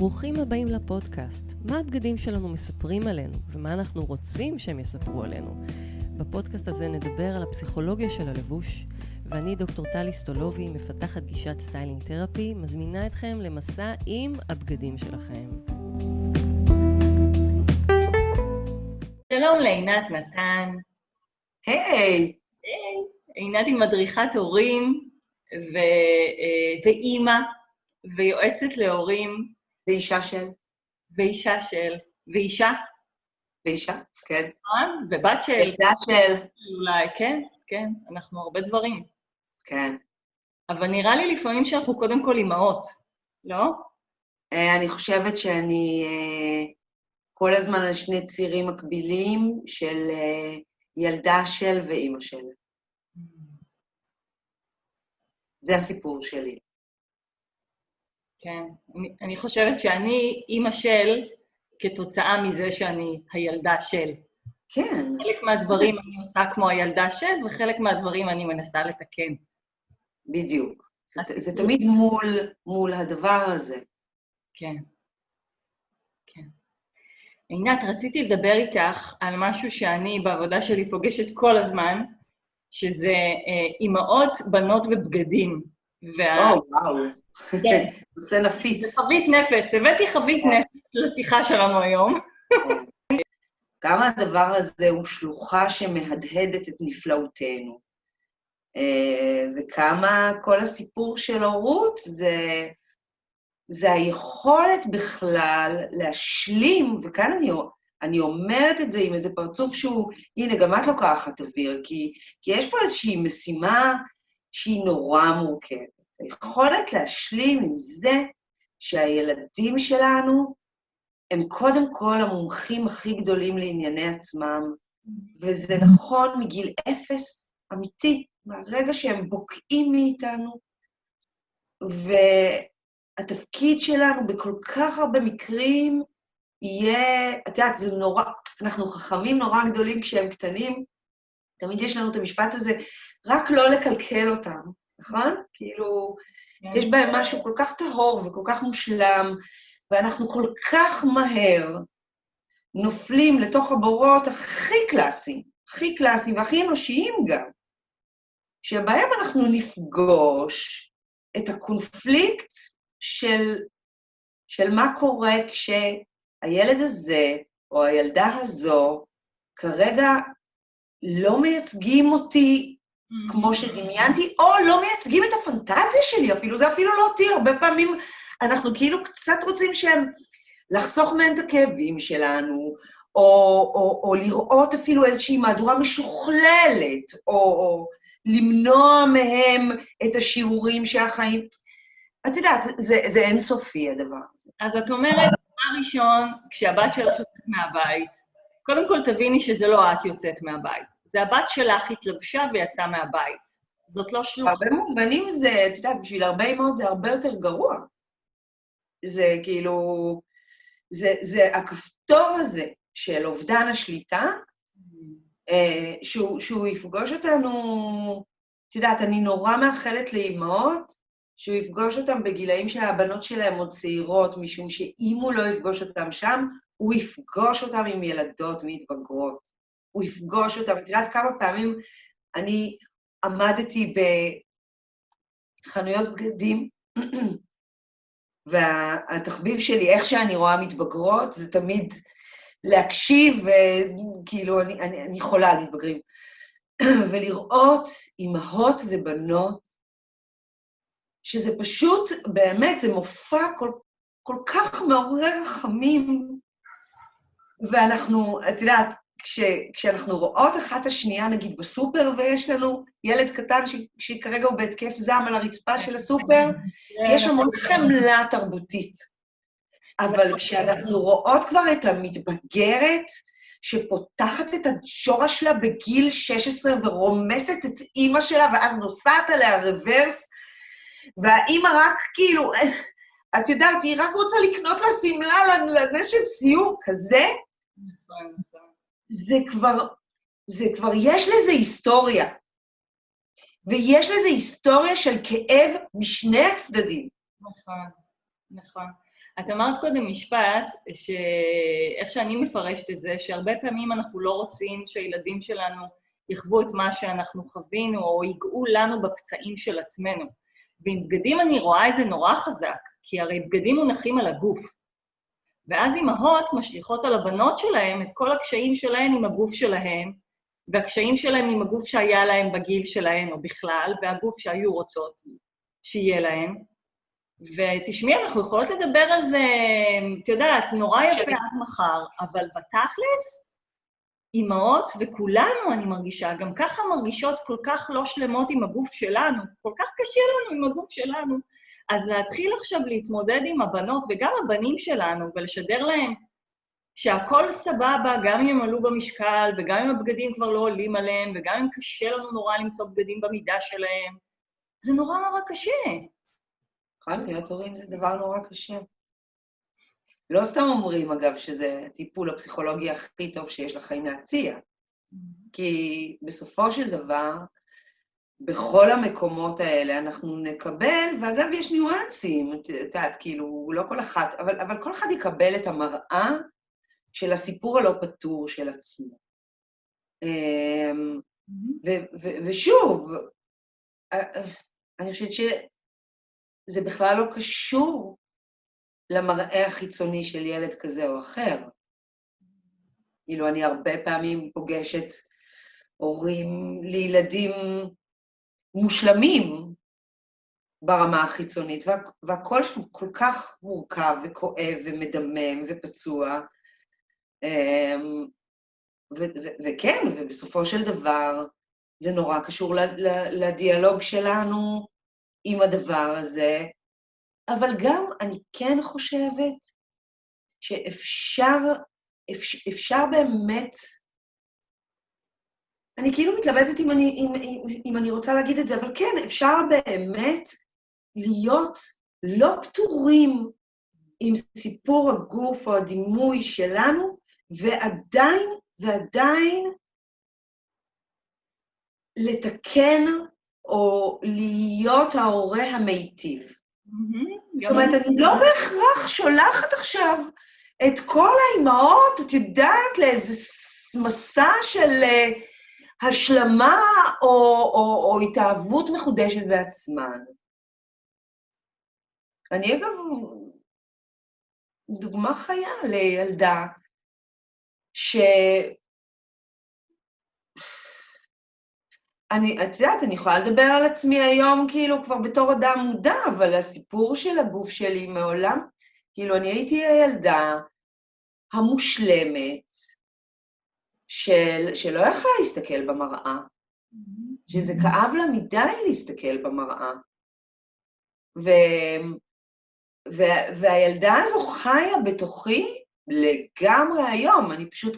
ברוכים הבאים לפודקאסט. מה הבגדים שלנו מספרים עלינו, ומה אנחנו רוצים שהם יספרו עלינו. בפודקאסט הזה נדבר על הפסיכולוגיה של הלבוש, ואני דוקטור טלי סטולובי, מפתחת גישת styling therapy, מזמינה אתכם למסע עם הבגדים שלכם. שלום לעינת נתן. היי! היי, עינת היא מדריכת הורים ו... אה, ואימא ויועצת להורים ואישה של? ואישה של, ואישה, ואישה, כן. נכון? ובת של, ילדה של, אולי, כן, כן, אנחנו הרבה דברים. כן. אבל נראה לי לפעמים שאנחנו קודם כל אימהות, לא? אה, אני חושבת שאני אה, כל הזמן על שני צירים מקבילים של אה, ילדה של ואימא של. זה הסיפור שלי. כן. אני, אני חושבת שאני אימא של כתוצאה מזה שאני הילדה של. כן, חלק מהדברים אני עושה כמו הילדה של, וחלק מהדברים אני מנסה לתקן. בדיוק. זה. זה תמיד מול, מול הדבר הזה. כן. כן. עינת, רציתי לדבר איתך על משהו שאני בעבודה שלי פוגשת כל הזמן, שזה אה, אימהות, בנות ובגדים. וה... או, וואו. כן. נושא נפיץ. חבית נפץ, הבאתי חבית נפץ לשיחה שלנו היום. כמה הדבר הזה הוא שלוחה שמהדהדת את נפלאותנו, אה, וכמה כל הסיפור של הורות זה, זה היכולת בכלל להשלים, וכאן אני, אני אומרת את זה עם איזה פרצוף שהוא, הנה, גם את לוקחת אוויר, כי, כי יש פה איזושהי משימה שהיא נורא מורכבת. היכולת להשלים עם זה שהילדים שלנו הם קודם כל המומחים הכי גדולים לענייני עצמם, וזה נכון מגיל אפס, אמיתי, מהרגע שהם בוקעים מאיתנו, והתפקיד שלנו בכל כך הרבה מקרים יהיה, את יודעת, זה נורא, אנחנו חכמים נורא גדולים כשהם קטנים, תמיד יש לנו את המשפט הזה, רק לא לקלקל אותם, נכון? כאילו, יש בהם משהו כל כך טהור וכל כך מושלם, ואנחנו כל כך מהר נופלים לתוך הבורות הכי קלאסיים, הכי קלאסיים והכי אנושיים גם, שבהם אנחנו נפגוש את הקונפליקט של, של מה קורה כשהילד הזה או הילדה הזו כרגע לא מייצגים אותי כמו שדמיינתי, או לא מייצגים את הפנטזיה שלי אפילו, זה אפילו לא אותי, הרבה פעמים אנחנו כאילו קצת רוצים שהם לחסוך מהם את הכאבים שלנו, או, או, או לראות אפילו איזושהי מהדורה משוכללת, או, או למנוע מהם את השיעורים שהחיים... את יודעת, זה, זה אינסופי הדבר הזה. אז את אומרת, דבר ראשון, כשהבת שלך יוצאת מהבית, קודם כל תביני שזה לא את יוצאת מהבית. זה הבת שלך התלבשה ויצאה מהבית. זאת לא שלוחה. בהרבה מובנים זה, את יודעת, בשביל הרבה אמהות זה הרבה יותר גרוע. זה כאילו, זה, זה הכפתור הזה של אובדן השליטה, אה, שהוא, שהוא יפגוש אותנו, את יודעת, אני נורא מאחלת לאימהות שהוא יפגוש אותם בגילאים שהבנות שלהם עוד צעירות, משום שאם הוא לא יפגוש אותם שם, הוא יפגוש אותם עם ילדות מתבגרות. הוא יפגוש אותם. את יודעת כמה פעמים אני עמדתי בחנויות בגדים, והתחביב שלי, איך שאני רואה מתבגרות, זה תמיד להקשיב, וכאילו, אני, אני, אני חולה על מתבגרים. ולראות אימהות ובנות, שזה פשוט, באמת, זה מופע כל, כל כך מעורר רחמים, ואנחנו, את יודעת, כש, כשאנחנו רואות אחת השנייה, נגיד בסופר, ויש לנו ילד קטן ש, שכרגע הוא בהתקף זעם על הרצפה של הסופר, יש המון חמלה תרבותית. אבל כשאנחנו רואות כבר את המתבגרת, שפותחת את הג'ורה שלה בגיל 16 ורומסת את אימא שלה, ואז נוסעת עליה רוורס, והאימא רק כאילו, את יודעת, היא רק רוצה לקנות לה שמלה לנשף סיום כזה, זה כבר, זה כבר, יש לזה היסטוריה. ויש לזה היסטוריה של כאב משני הצדדים. נכון, נכון. את אמרת קודם משפט, שאיך שאני מפרשת את זה, שהרבה פעמים אנחנו לא רוצים שהילדים שלנו יחוו את מה שאנחנו חווינו, או ייגעו לנו בפצעים של עצמנו. ועם בגדים אני רואה את זה נורא חזק, כי הרי בגדים מונחים על הגוף. ואז אימהות משליכות על הבנות שלהם את כל הקשיים שלהן עם הגוף שלהן, והקשיים שלהן עם הגוף שהיה להן בגיל שלהן או בכלל, והגוף שהיו רוצות שיהיה להן. ותשמעי, אנחנו יכולות לדבר על זה, את יודעת, נורא יפה עד מחר, אבל בתכלס, אימהות, וכולנו, אני מרגישה, גם ככה מרגישות כל כך לא שלמות עם הגוף שלנו, כל כך קשה לנו עם הגוף שלנו. אז להתחיל עכשיו להתמודד עם הבנות וגם הבנים שלנו ולשדר להם שהכל סבבה, גם אם הם עלו במשקל, וגם אם הבגדים כבר לא עולים עליהם, וגם אם קשה לנו נורא למצוא בגדים במידה שלהם, זה נורא נורא קשה. נכון, להיות הורים זה דבר נורא קשה. לא סתם אומרים, אגב, שזה הטיפול הפסיכולוגי הכי טוב שיש לחיים להציע, כי בסופו של דבר, בכל המקומות האלה אנחנו נקבל, ואגב, יש ניואנסים, את יודעת, כאילו, לא כל אחת, אבל, אבל כל אחד יקבל את המראה של הסיפור הלא פתור של עצמו. אמ, ו- ו- ושוב, אני חושבת שזה בכלל לא קשור למראה החיצוני של ילד כזה או אחר. כאילו, אני הרבה פעמים פוגשת הורים לילדים מושלמים ברמה החיצונית, וה, והכל שם כל כך מורכב וכואב ומדמם ופצוע. אמ, ו- ו- וכן, ובסופו של דבר זה נורא קשור לדיאלוג שלנו עם הדבר הזה, אבל גם אני כן חושבת שאפשר אפשר, אפשר באמת, אני כאילו מתלבטת אם אני, אם, אם, אם אני רוצה להגיד את זה, אבל כן, אפשר באמת להיות לא פטורים עם סיפור הגוף או הדימוי שלנו, ועדיין, ועדיין לתקן או להיות ההורה המיטיב. זאת אומרת, אני לא בהכרח שולחת עכשיו את כל האימהות, את יודעת, לאיזה מסע של אה, השלמה או, או, או התאהבות מחודשת בעצמן. אני אגב דוגמה חיה לילדה ש... אני, את יודעת, אני יכולה לדבר על עצמי היום כאילו כבר בתור אדם מודע, אבל הסיפור של הגוף שלי מעולם, כאילו אני הייתי הילדה המושלמת של, שלא יכלה להסתכל במראה, שזה כאב לה מדי להסתכל במראה. ו, ו, והילדה הזו חיה בתוכי לגמרי היום, אני פשוט,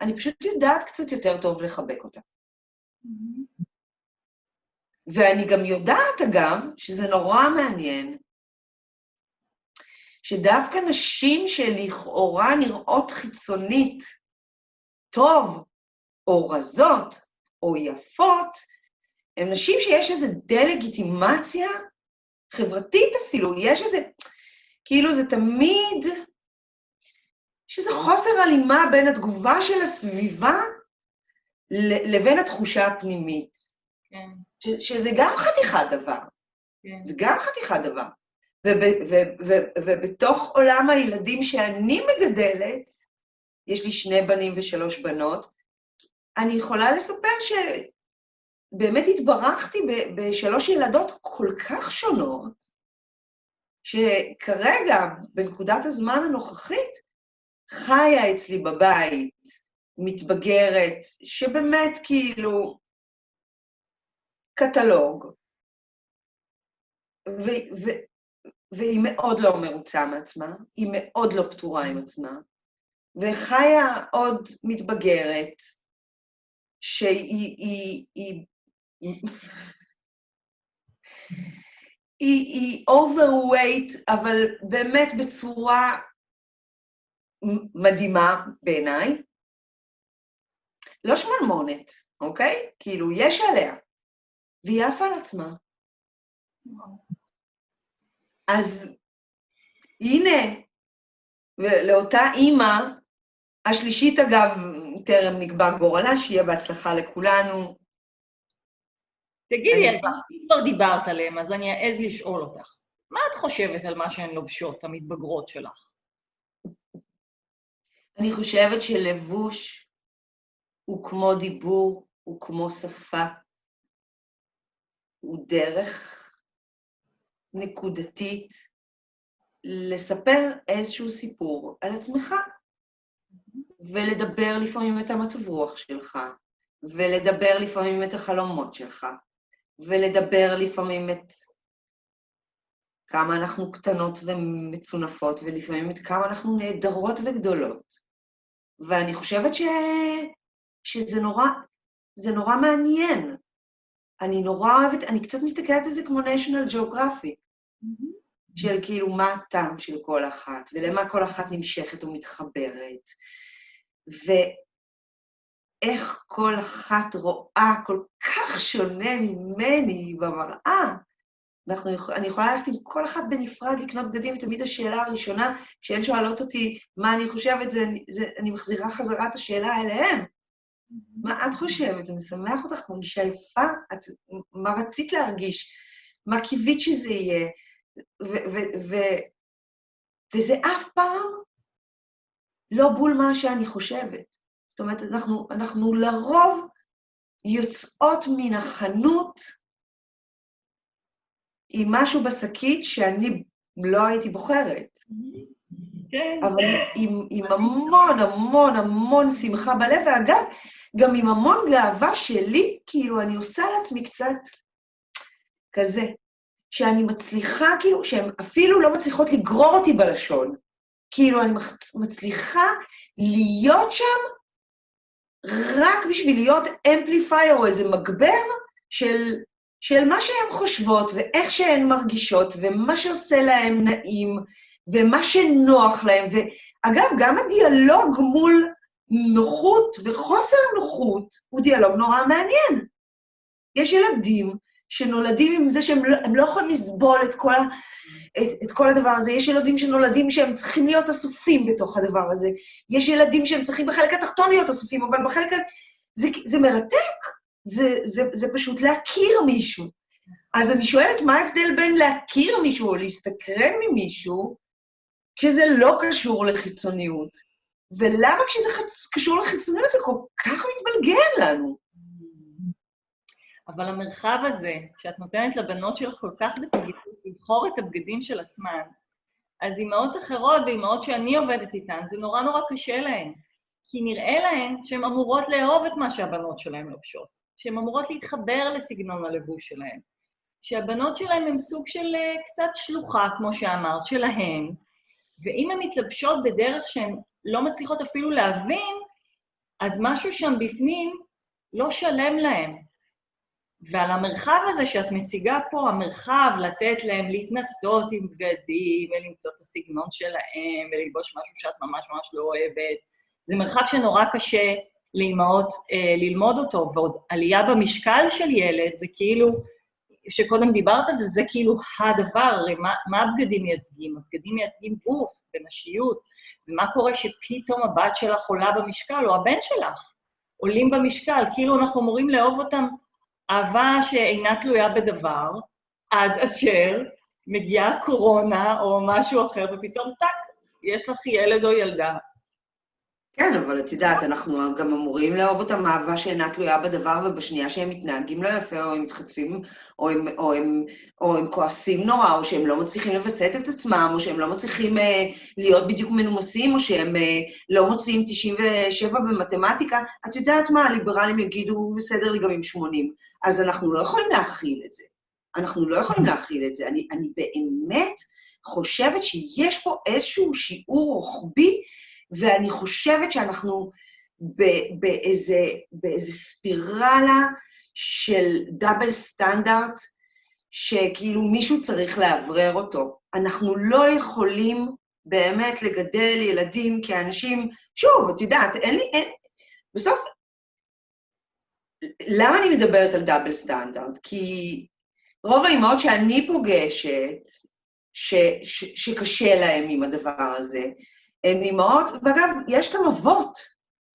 אני פשוט יודעת קצת יותר טוב לחבק אותה. ואני גם יודעת, אגב, שזה נורא מעניין, שדווקא נשים שלכאורה נראות חיצונית טוב, או רזות, או יפות, הן נשים שיש איזו דה-לגיטימציה חברתית אפילו, יש איזה, כאילו זה תמיד, יש איזה חוסר הלימה בין התגובה של הסביבה לבין התחושה הפנימית. כן. ש, שזה גם חתיכת דבר. כן. זה גם חתיכת דבר. וב, ו, ו, ובתוך עולם הילדים שאני מגדלת, יש לי שני בנים ושלוש בנות, אני יכולה לספר שבאמת התברכתי בשלוש ילדות כל כך שונות, שכרגע, בנקודת הזמן הנוכחית, חיה אצלי בבית, מתבגרת, שבאמת כאילו קטלוג, ו- ו- והיא מאוד לא מרוצה מעצמה, היא מאוד לא פתורה עם עצמה, וחיה עוד מתבגרת, שהיא... היא, היא, היא, היא overweight, אבל באמת בצורה מדהימה בעיניי. לא שמנמונת, אוקיי? כאילו, יש עליה. והיא עפה על עצמה. אז הנה, ולאותה אימא, השלישית אגב, טרם נקבע גורלה, שיהיה בהצלחה לכולנו. תגידי, אם כבר דיברת עליהם, אז אני אעז לשאול אותך. מה את חושבת על מה שהן לובשות, המתבגרות שלך? אני חושבת שלבוש הוא כמו דיבור, הוא כמו שפה, הוא דרך נקודתית לספר איזשהו סיפור על עצמך, ולדבר לפעמים את המצב רוח שלך, ולדבר לפעמים את החלומות שלך, ולדבר לפעמים את כמה אנחנו קטנות ומצונפות, ולפעמים את כמה אנחנו נהדרות וגדולות. ואני חושבת ש... שזה נורא, זה נורא מעניין. אני נורא אוהבת, אני קצת מסתכלת על זה כמו national geographic, mm-hmm. של כאילו מה הטעם של כל אחת, ולמה כל אחת נמשכת ומתחברת, ואיך כל אחת רואה כל כך שונה ממני במראה. אנחנו, אני יכולה ללכת עם כל אחת בנפרד לקנות בגדים, ותמיד השאלה הראשונה, כשהן שואלות אותי מה אני חושבת, זה, זה, אני מחזירה חזרה את השאלה אליהן. מה את חושבת? זה משמח אותך? את מרגישה יפה? את, מה רצית להרגיש? מה קיווית שזה יהיה? ו- ו- ו- וזה אף פעם לא בול מה שאני חושבת. זאת אומרת, אנחנו, אנחנו לרוב יוצאות מן החנות עם משהו בשקית שאני לא הייתי בוחרת. כן. אבל עם, עם המון המון המון שמחה בלב, ואגב, גם עם המון גאווה שלי, כאילו, אני עושה לעצמי קצת כזה, שאני מצליחה, כאילו, שהן אפילו לא מצליחות לגרור אותי בלשון. כאילו, אני מצליחה להיות שם רק בשביל להיות אמפליפייר או איזה מגבר של, של מה שהן חושבות ואיך שהן מרגישות ומה שעושה להן נעים ומה שנוח להן. ואגב, גם הדיאלוג מול נוחות וחוסר נוחות הוא דיאלוג נורא מעניין. יש ילדים שנולדים עם זה שהם לא, לא יכולים לסבול את כל, ה, את, את כל הדבר הזה. יש ילדים שנולדים שהם צריכים להיות אסופים בתוך הדבר הזה. יש ילדים שהם צריכים בחלק התחתון להיות אסופים, אבל בחלק... זה, זה מרתק, זה, זה, זה פשוט להכיר מישהו. אז אני שואלת, מה ההבדל בין להכיר מישהו או להסתקרן ממישהו, כשזה לא קשור לחיצוניות? ולמה כשזה חצ... קשור לחיצוניות זה כל כך מתבלגן לנו? אבל המרחב הזה, שאת נותנת לבנות שלך כל כך בתגידות לבחור את הבגדים של עצמן, אז אימהות אחרות ואימהות שאני עובדת איתן, זה נורא נורא קשה להן. כי נראה להן שהן אמורות לאהוב את מה שהבנות שלהן לובשות, שהן אמורות להתחבר לסגנון הלבוש שלהן, שהבנות שלהן הן סוג של אה, קצת שלוחה, כמו שאמרת, שלהן, ואם הן מתלבשות בדרך שהן לא מצליחות אפילו להבין, אז משהו שם בפנים לא שלם להם. ועל המרחב הזה שאת מציגה פה, המרחב לתת להם להתנסות עם בגדים ולמצוא את הסגנון שלהם וללבוש משהו שאת ממש ממש לא אוהבת, זה מרחב שנורא קשה לאימהות אה, ללמוד אותו, ועוד עלייה במשקל של ילד, זה כאילו, שקודם דיברת על זה, זה כאילו הדבר, הרי מה, מה הבגדים מייצגים? הבגדים מייצגים גוף ונשיות, ומה קורה שפתאום הבת שלך עולה במשקל, או הבן שלך עולים במשקל, כאילו אנחנו אמורים לאהוב אותם אהבה שאינה תלויה בדבר, עד אשר מגיעה קורונה או משהו אחר, ופתאום טאק, יש לך ילד או ילדה. כן, אבל את יודעת, אנחנו גם אמורים לאהוב אותם אהבה שאינה תלויה בדבר, ובשנייה שהם מתנהגים לא יפה, או הם מתחצפים, או הם, או הם, או הם כועסים נורא, או שהם לא מצליחים לווסת את עצמם, או שהם לא מצליחים אה, להיות בדיוק מנומסים, או שהם אה, לא מוצאים 97 במתמטיקה, את יודעת מה, הליברלים יגידו, בסדר לי גם עם 80. אז אנחנו לא יכולים להכיל את זה. אנחנו לא יכולים להכיל את זה. אני, אני באמת חושבת שיש פה איזשהו שיעור רוחבי, ואני חושבת שאנחנו באיזה, באיזה ספירלה של דאבל סטנדרט, שכאילו מישהו צריך לאוורר אותו. אנחנו לא יכולים באמת לגדל ילדים כאנשים, שוב, את יודעת, אין לי, אין, בסוף למה אני מדברת על דאבל סטנדרט? כי רוב האימהות שאני פוגשת, ש, ש, שקשה להן עם הדבר הזה, הן אימהות, ואגב, יש גם אבות.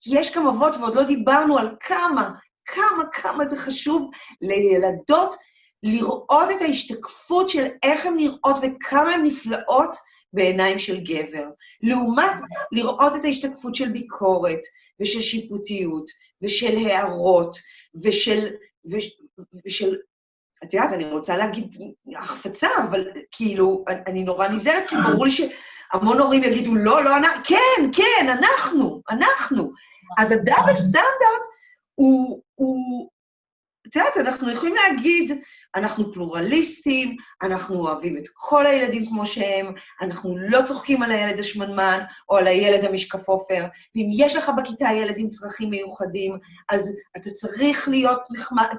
יש גם אבות, ועוד לא דיברנו על כמה, כמה, כמה זה חשוב לילדות לראות את ההשתקפות של איך הן נראות וכמה הן נפלאות בעיניים של גבר. לעומת לראות את ההשתקפות של ביקורת ושל שיפוטיות ושל הערות ושל... וש, ושל את יודעת, אני רוצה להגיד החפצה, אבל כאילו, אני נורא נזהרת, כי ברור לי שהמון הורים יגידו, לא, לא, אנחנו, כן, כן, אנחנו, אנחנו. אז הדאבל סטנדרט הוא, הוא, את יודעת, אנחנו יכולים להגיד, אנחנו פלורליסטים, אנחנו אוהבים את כל הילדים כמו שהם, אנחנו לא צוחקים על הילד השמנמן או על הילד המשקף עופר, ואם יש לך בכיתה ילד עם צרכים מיוחדים, אז אתה צריך להיות נחמד.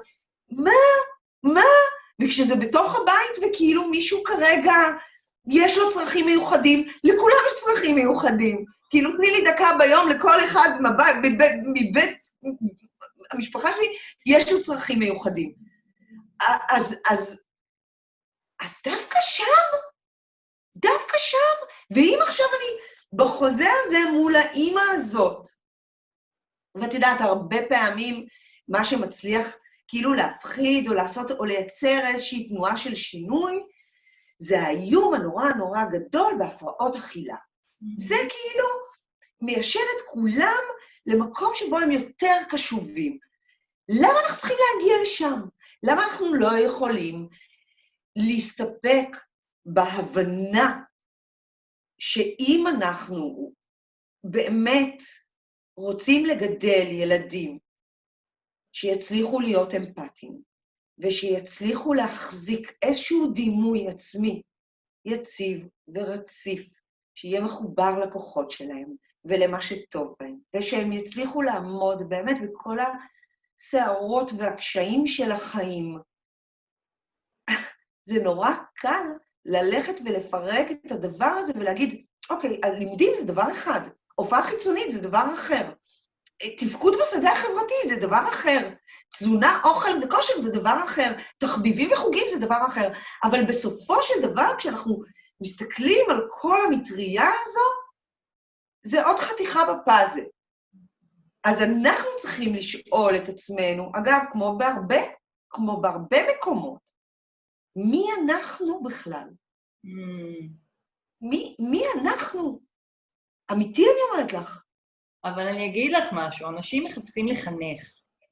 מה? מה? וכשזה בתוך הבית וכאילו מישהו כרגע, יש לו צרכים מיוחדים, לכולם יש צרכים מיוחדים. כאילו, תני לי דקה ביום לכל אחד מבית, מבית, מבית המשפחה שלי, יש לו צרכים מיוחדים. אז, אז, אז דווקא שם, דווקא שם, ואם עכשיו אני בחוזה הזה מול האימא הזאת, ואת יודעת, הרבה פעמים מה שמצליח כאילו להפחיד או לעשות, או לייצר איזושהי תנועה של שינוי, זה האיום הנורא נורא גדול בהפרעות אכילה. Mm-hmm. זה כאילו מיישר את כולם למקום שבו הם יותר קשובים. למה אנחנו צריכים להגיע לשם? למה אנחנו לא יכולים להסתפק בהבנה שאם אנחנו באמת רוצים לגדל ילדים שיצליחו להיות אמפתיים, ושיצליחו להחזיק איזשהו דימוי עצמי יציב ורציף, שיהיה מחובר לכוחות שלהם ולמה שטוב בהם, ושהם יצליחו לעמוד באמת בכל הסערות והקשיים של החיים. זה נורא קל ללכת ולפרק את הדבר הזה ולהגיד, אוקיי, הלימודים זה דבר אחד, הופעה חיצונית זה דבר אחר. תפקוד בשדה החברתי זה דבר אחר. תזונה, אוכל וכושר זה דבר אחר. תחביבים וחוגים זה דבר אחר. אבל בסופו של דבר, כשאנחנו מסתכלים על כל המטריה הזו, זה עוד חתיכה בפאזל. אז אנחנו צריכים לשאול את עצמנו, אגב, כמו בהרבה, כמו בהרבה מקומות, מי אנחנו בכלל? Mm. מי, מי אנחנו? אמיתי אני אומרת לך. אבל אני אגיד לך משהו, אנשים מחפשים לחנך,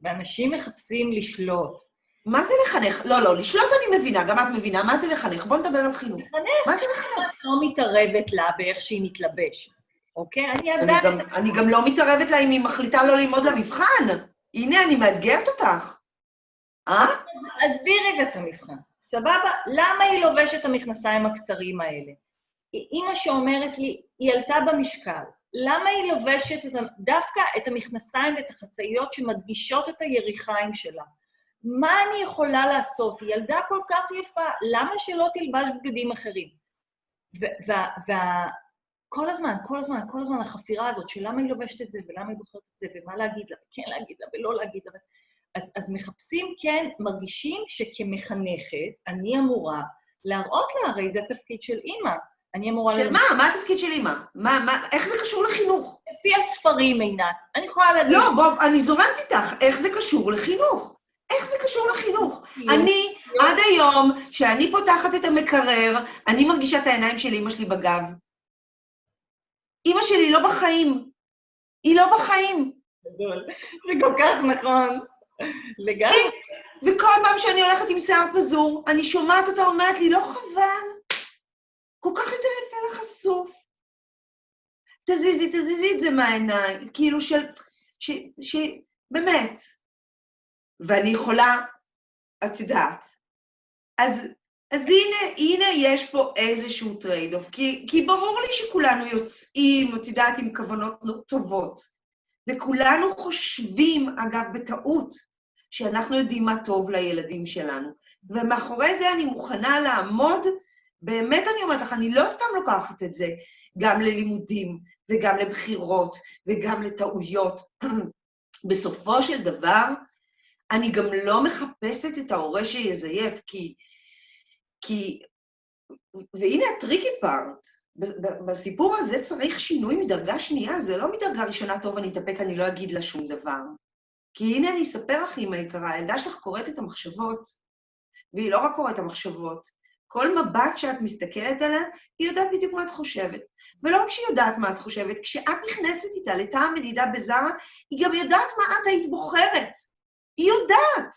ואנשים מחפשים לשלוט. מה זה לחנך? לא, לא, לשלוט אני מבינה, גם את מבינה. מה זה לחנך? בוא נדבר על חינוך. לחנך. מה זה לחנך? אני לא מתערבת לה באיך שהיא מתלבשת, אוקיי? אני עדיין... אני, אני גם לא מתערבת לה אם היא מחליטה לא ללמוד למבחן. הנה, אני מאתגרת אותך. אה? אז עזבי רגע את המבחן. סבבה? למה היא לובשת את המכנסיים הקצרים האלה? אימא שאומרת לי, היא עלתה במשקל, למה היא לובשת את, דווקא את המכנסיים ואת החצאיות שמדגישות את היריחיים שלה? מה אני יכולה לעשות? היא ילדה כל כך יפה, למה שלא תלבש בגדים אחרים? וכל הזמן, כל הזמן, כל הזמן החפירה הזאת של למה היא לובשת את זה, ולמה היא בוחרת את זה, ומה להגיד לה, וכן להגיד לה, ולא להגיד לה. אז, אז מחפשים, כן, מרגישים שכמחנכת, אני אמורה להראות לה, הרי זה התפקיד של אימא. אני אמורה... של מה? מה התפקיד של אימא? מה, מה, איך זה קשור לחינוך? לפי הספרים, עינת. אני יכולה להגיד... לא, בוא, אני זורמת איתך. איך זה קשור לחינוך? איך זה קשור לחינוך? אני, עד היום, כשאני פותחת את המקרר, אני מרגישה את העיניים של אימא שלי בגב. אימא שלי לא בחיים. היא לא בחיים. זה כל כך נכון. לגמרי. וכל פעם שאני הולכת עם שיער פזור, אני שומעת אותה אומרת לי, לא חבל? כל כך יותר יפה לחשוף. תזיזי, תזיזי את זה מהעיניים, כאילו של... ש... ש... באמת. ואני יכולה, את יודעת. אז, אז הנה, הנה יש פה איזשהו trade-off, כי, כי ברור לי שכולנו יוצאים, את יודעת, עם כוונות טובות. וכולנו חושבים, אגב, בטעות, שאנחנו יודעים מה טוב לילדים שלנו. ומאחורי זה אני מוכנה לעמוד באמת אני אומרת לך, אני לא סתם לוקחת את זה גם ללימודים, וגם לבחירות, וגם לטעויות. בסופו של דבר, אני גם לא מחפשת את ההורה שיזייף, כי, כי והנה הטריקי פארט, בסיפור הזה צריך שינוי מדרגה שנייה, זה לא מדרגה ראשונה, טוב, אני אתאפק, אני לא אגיד לה שום דבר. כי הנה אני אספר לך, אמא יקרה, הילדה שלך קוראת את המחשבות, והיא לא רק קוראת את המחשבות, כל מבט שאת מסתכלת עליה, היא יודעת בדיוק מה את חושבת. ולא רק שהיא יודעת מה את חושבת, כשאת נכנסת איתה לתא המדידה בזרה, היא גם יודעת מה את היית בוחרת. היא יודעת.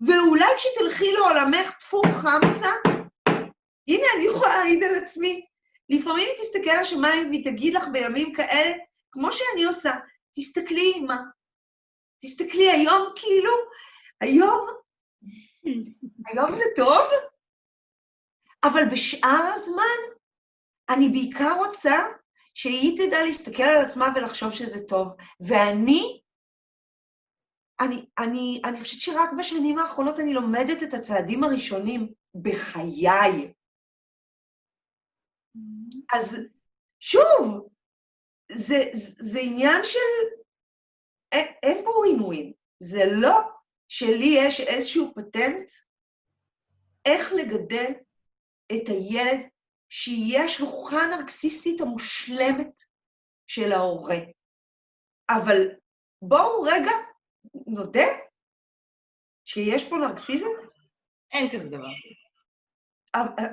ואולי כשתלכי לעולמך טפו חמסה, הנה, אני יכולה להעיד על עצמי. לפעמים היא תסתכל על השמיים והיא תגיד לך בימים כאלה, כמו שאני עושה, תסתכלי, אמא. תסתכלי, היום כאילו, היום, היום זה טוב, אבל בשאר הזמן, אני בעיקר רוצה שהיא תדע להסתכל על עצמה ולחשוב שזה טוב. ואני, אני, אני, אני חושבת שרק בשנים האחרונות אני לומדת את הצעדים הראשונים בחיי. אז שוב, זה, זה עניין של... אין פה ווין ווין. זה לא שלי יש איזשהו פטנט איך לגדל את הילד שיהיה השלוחה הנרקסיסטית המושלמת של ההורה. אבל בואו רגע נודה שיש פה נרקסיזם. אין כזה דבר.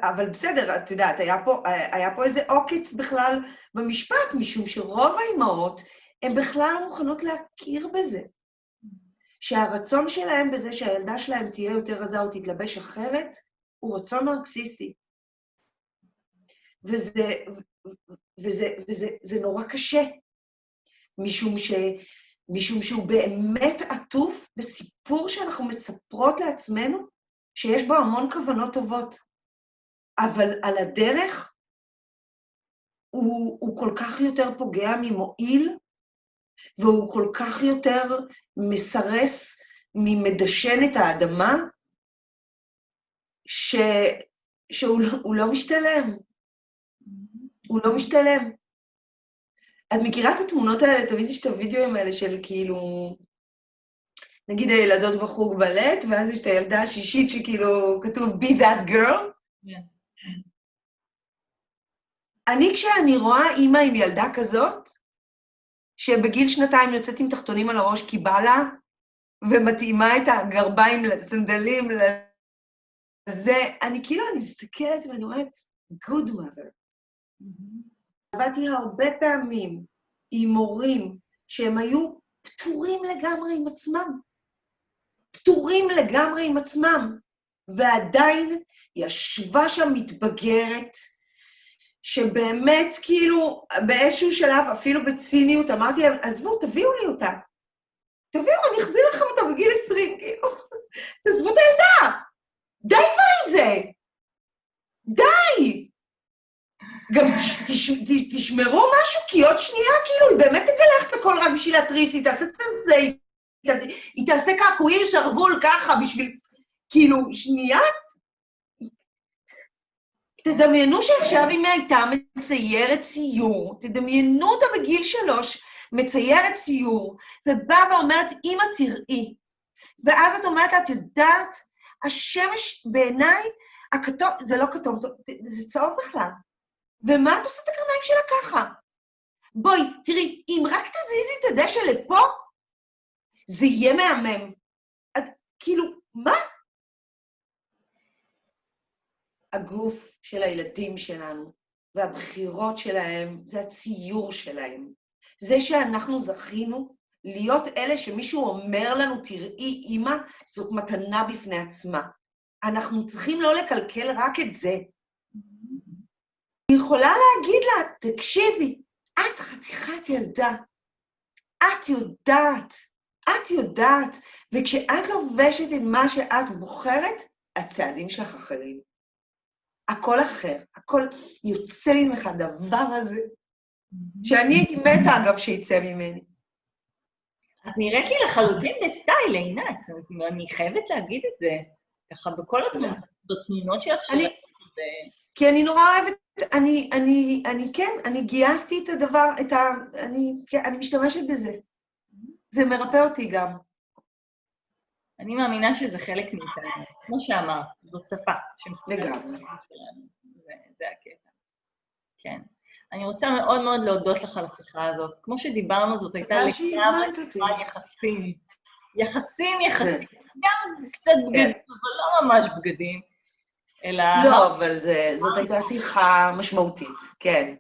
אבל בסדר, את יודעת, היה פה, היה פה איזה עוקץ בכלל במשפט, משום שרוב האימהות הן בכלל לא מוכנות להכיר בזה. שהרצון שלהם בזה שהילדה שלהם תהיה יותר רזה או תתלבש אחרת, הוא רצון נרקסיסטי. וזה, וזה, וזה וזה נורא קשה, משום, ש, משום שהוא באמת עטוף בסיפור שאנחנו מספרות לעצמנו, שיש בו המון כוונות טובות. אבל על הדרך הוא, הוא כל כך יותר פוגע ממועיל, והוא כל כך יותר מסרס ממדשן את האדמה, ש, שהוא לא, לא משתלם. הוא לא משתלם. את מכירה את התמונות האלה? תמיד יש את הווידאוים האלה של כאילו, נגיד הילדות בחוג בלט, ואז יש את הילדה השישית שכאילו כתוב be that girl. Yeah. כן. אני, כשאני רואה אימא עם ילדה כזאת, שבגיל שנתיים יוצאת עם תחתונים על הראש כי בא לה, ומתאימה את הגרביים לסנדלים, לזה, אני כאילו, אני מסתכלת ואני אומרת, good mother. עבדתי הרבה פעמים עם מורים שהם היו פטורים לגמרי עם עצמם. פטורים לגמרי עם עצמם. ועדיין ישבה שם מתבגרת, שבאמת, כאילו, באיזשהו שלב, אפילו בציניות, אמרתי להם, עזבו, תביאו לי אותה. תביאו, אני אחזיר לכם אותה בגיל 20, כאילו, תעזבו את הילדה. די כבר עם זה. די. גם תש, תש, תשמרו משהו, כי עוד שנייה, כאילו, היא באמת תגלח את הכל רק בשביל להתריס, היא תעשה את זה, היא, היא תעשה קעקועים שרוול ככה בשביל... כאילו, שנייה, תדמיינו שעכשיו אם היא הייתה מציירת ציור, תדמיינו אותה בגיל שלוש, מציירת ציור, ובאה ואומרת, אמא, תראי. ואז את אומרת לה, את יודעת, השמש בעיניי, הכתום, זה לא כתום, זה צהוב בכלל. ומה את עושה את הקרניים שלה ככה? בואי, תראי, אם רק תזיזי את הדשא לפה, זה יהיה מהמם. את, כאילו, מה? הגוף של הילדים שלנו והבחירות שלהם זה הציור שלהם. זה שאנחנו זכינו להיות אלה שמישהו אומר לנו, תראי, אימא, זאת מתנה בפני עצמה. אנחנו צריכים לא לקלקל רק את זה. היא יכולה להגיד לה, תקשיבי, את חתיכת ילדה, את יודעת, את יודעת, וכשאת לובשת את מה שאת בוחרת, הצעדים שלך אחרים. הכל אחר, הכל יוצא ממך הדבר הזה, שאני הייתי מתה, אגב, שיצא ממני. את נראית לי לחלוטין בסטייל, עינת, אני חייבת להגיד את זה, ככה בכל התמונות, שלך אני, כי אני נורא אוהבת, אני, אני, אני כן, אני גייסתי את הדבר, את ה... אני, כן, אני משתמשת בזה. זה מרפא אותי גם. אני מאמינה שזה חלק מאיתנו. כמו שאמרת, זאת שפה שמסתכלת לגמרי. זה, זה הקטע. כן. אני רוצה מאוד מאוד להודות לך על השיחה הזאת. כמו שדיברנו, זאת הייתה. שיחה יחסים. יחסים, יחסים. גם קצת בגדים, אבל לא ממש בגדים, אלא... לא, אבל זה- זאת הייתה שיחה משמעותית, כן.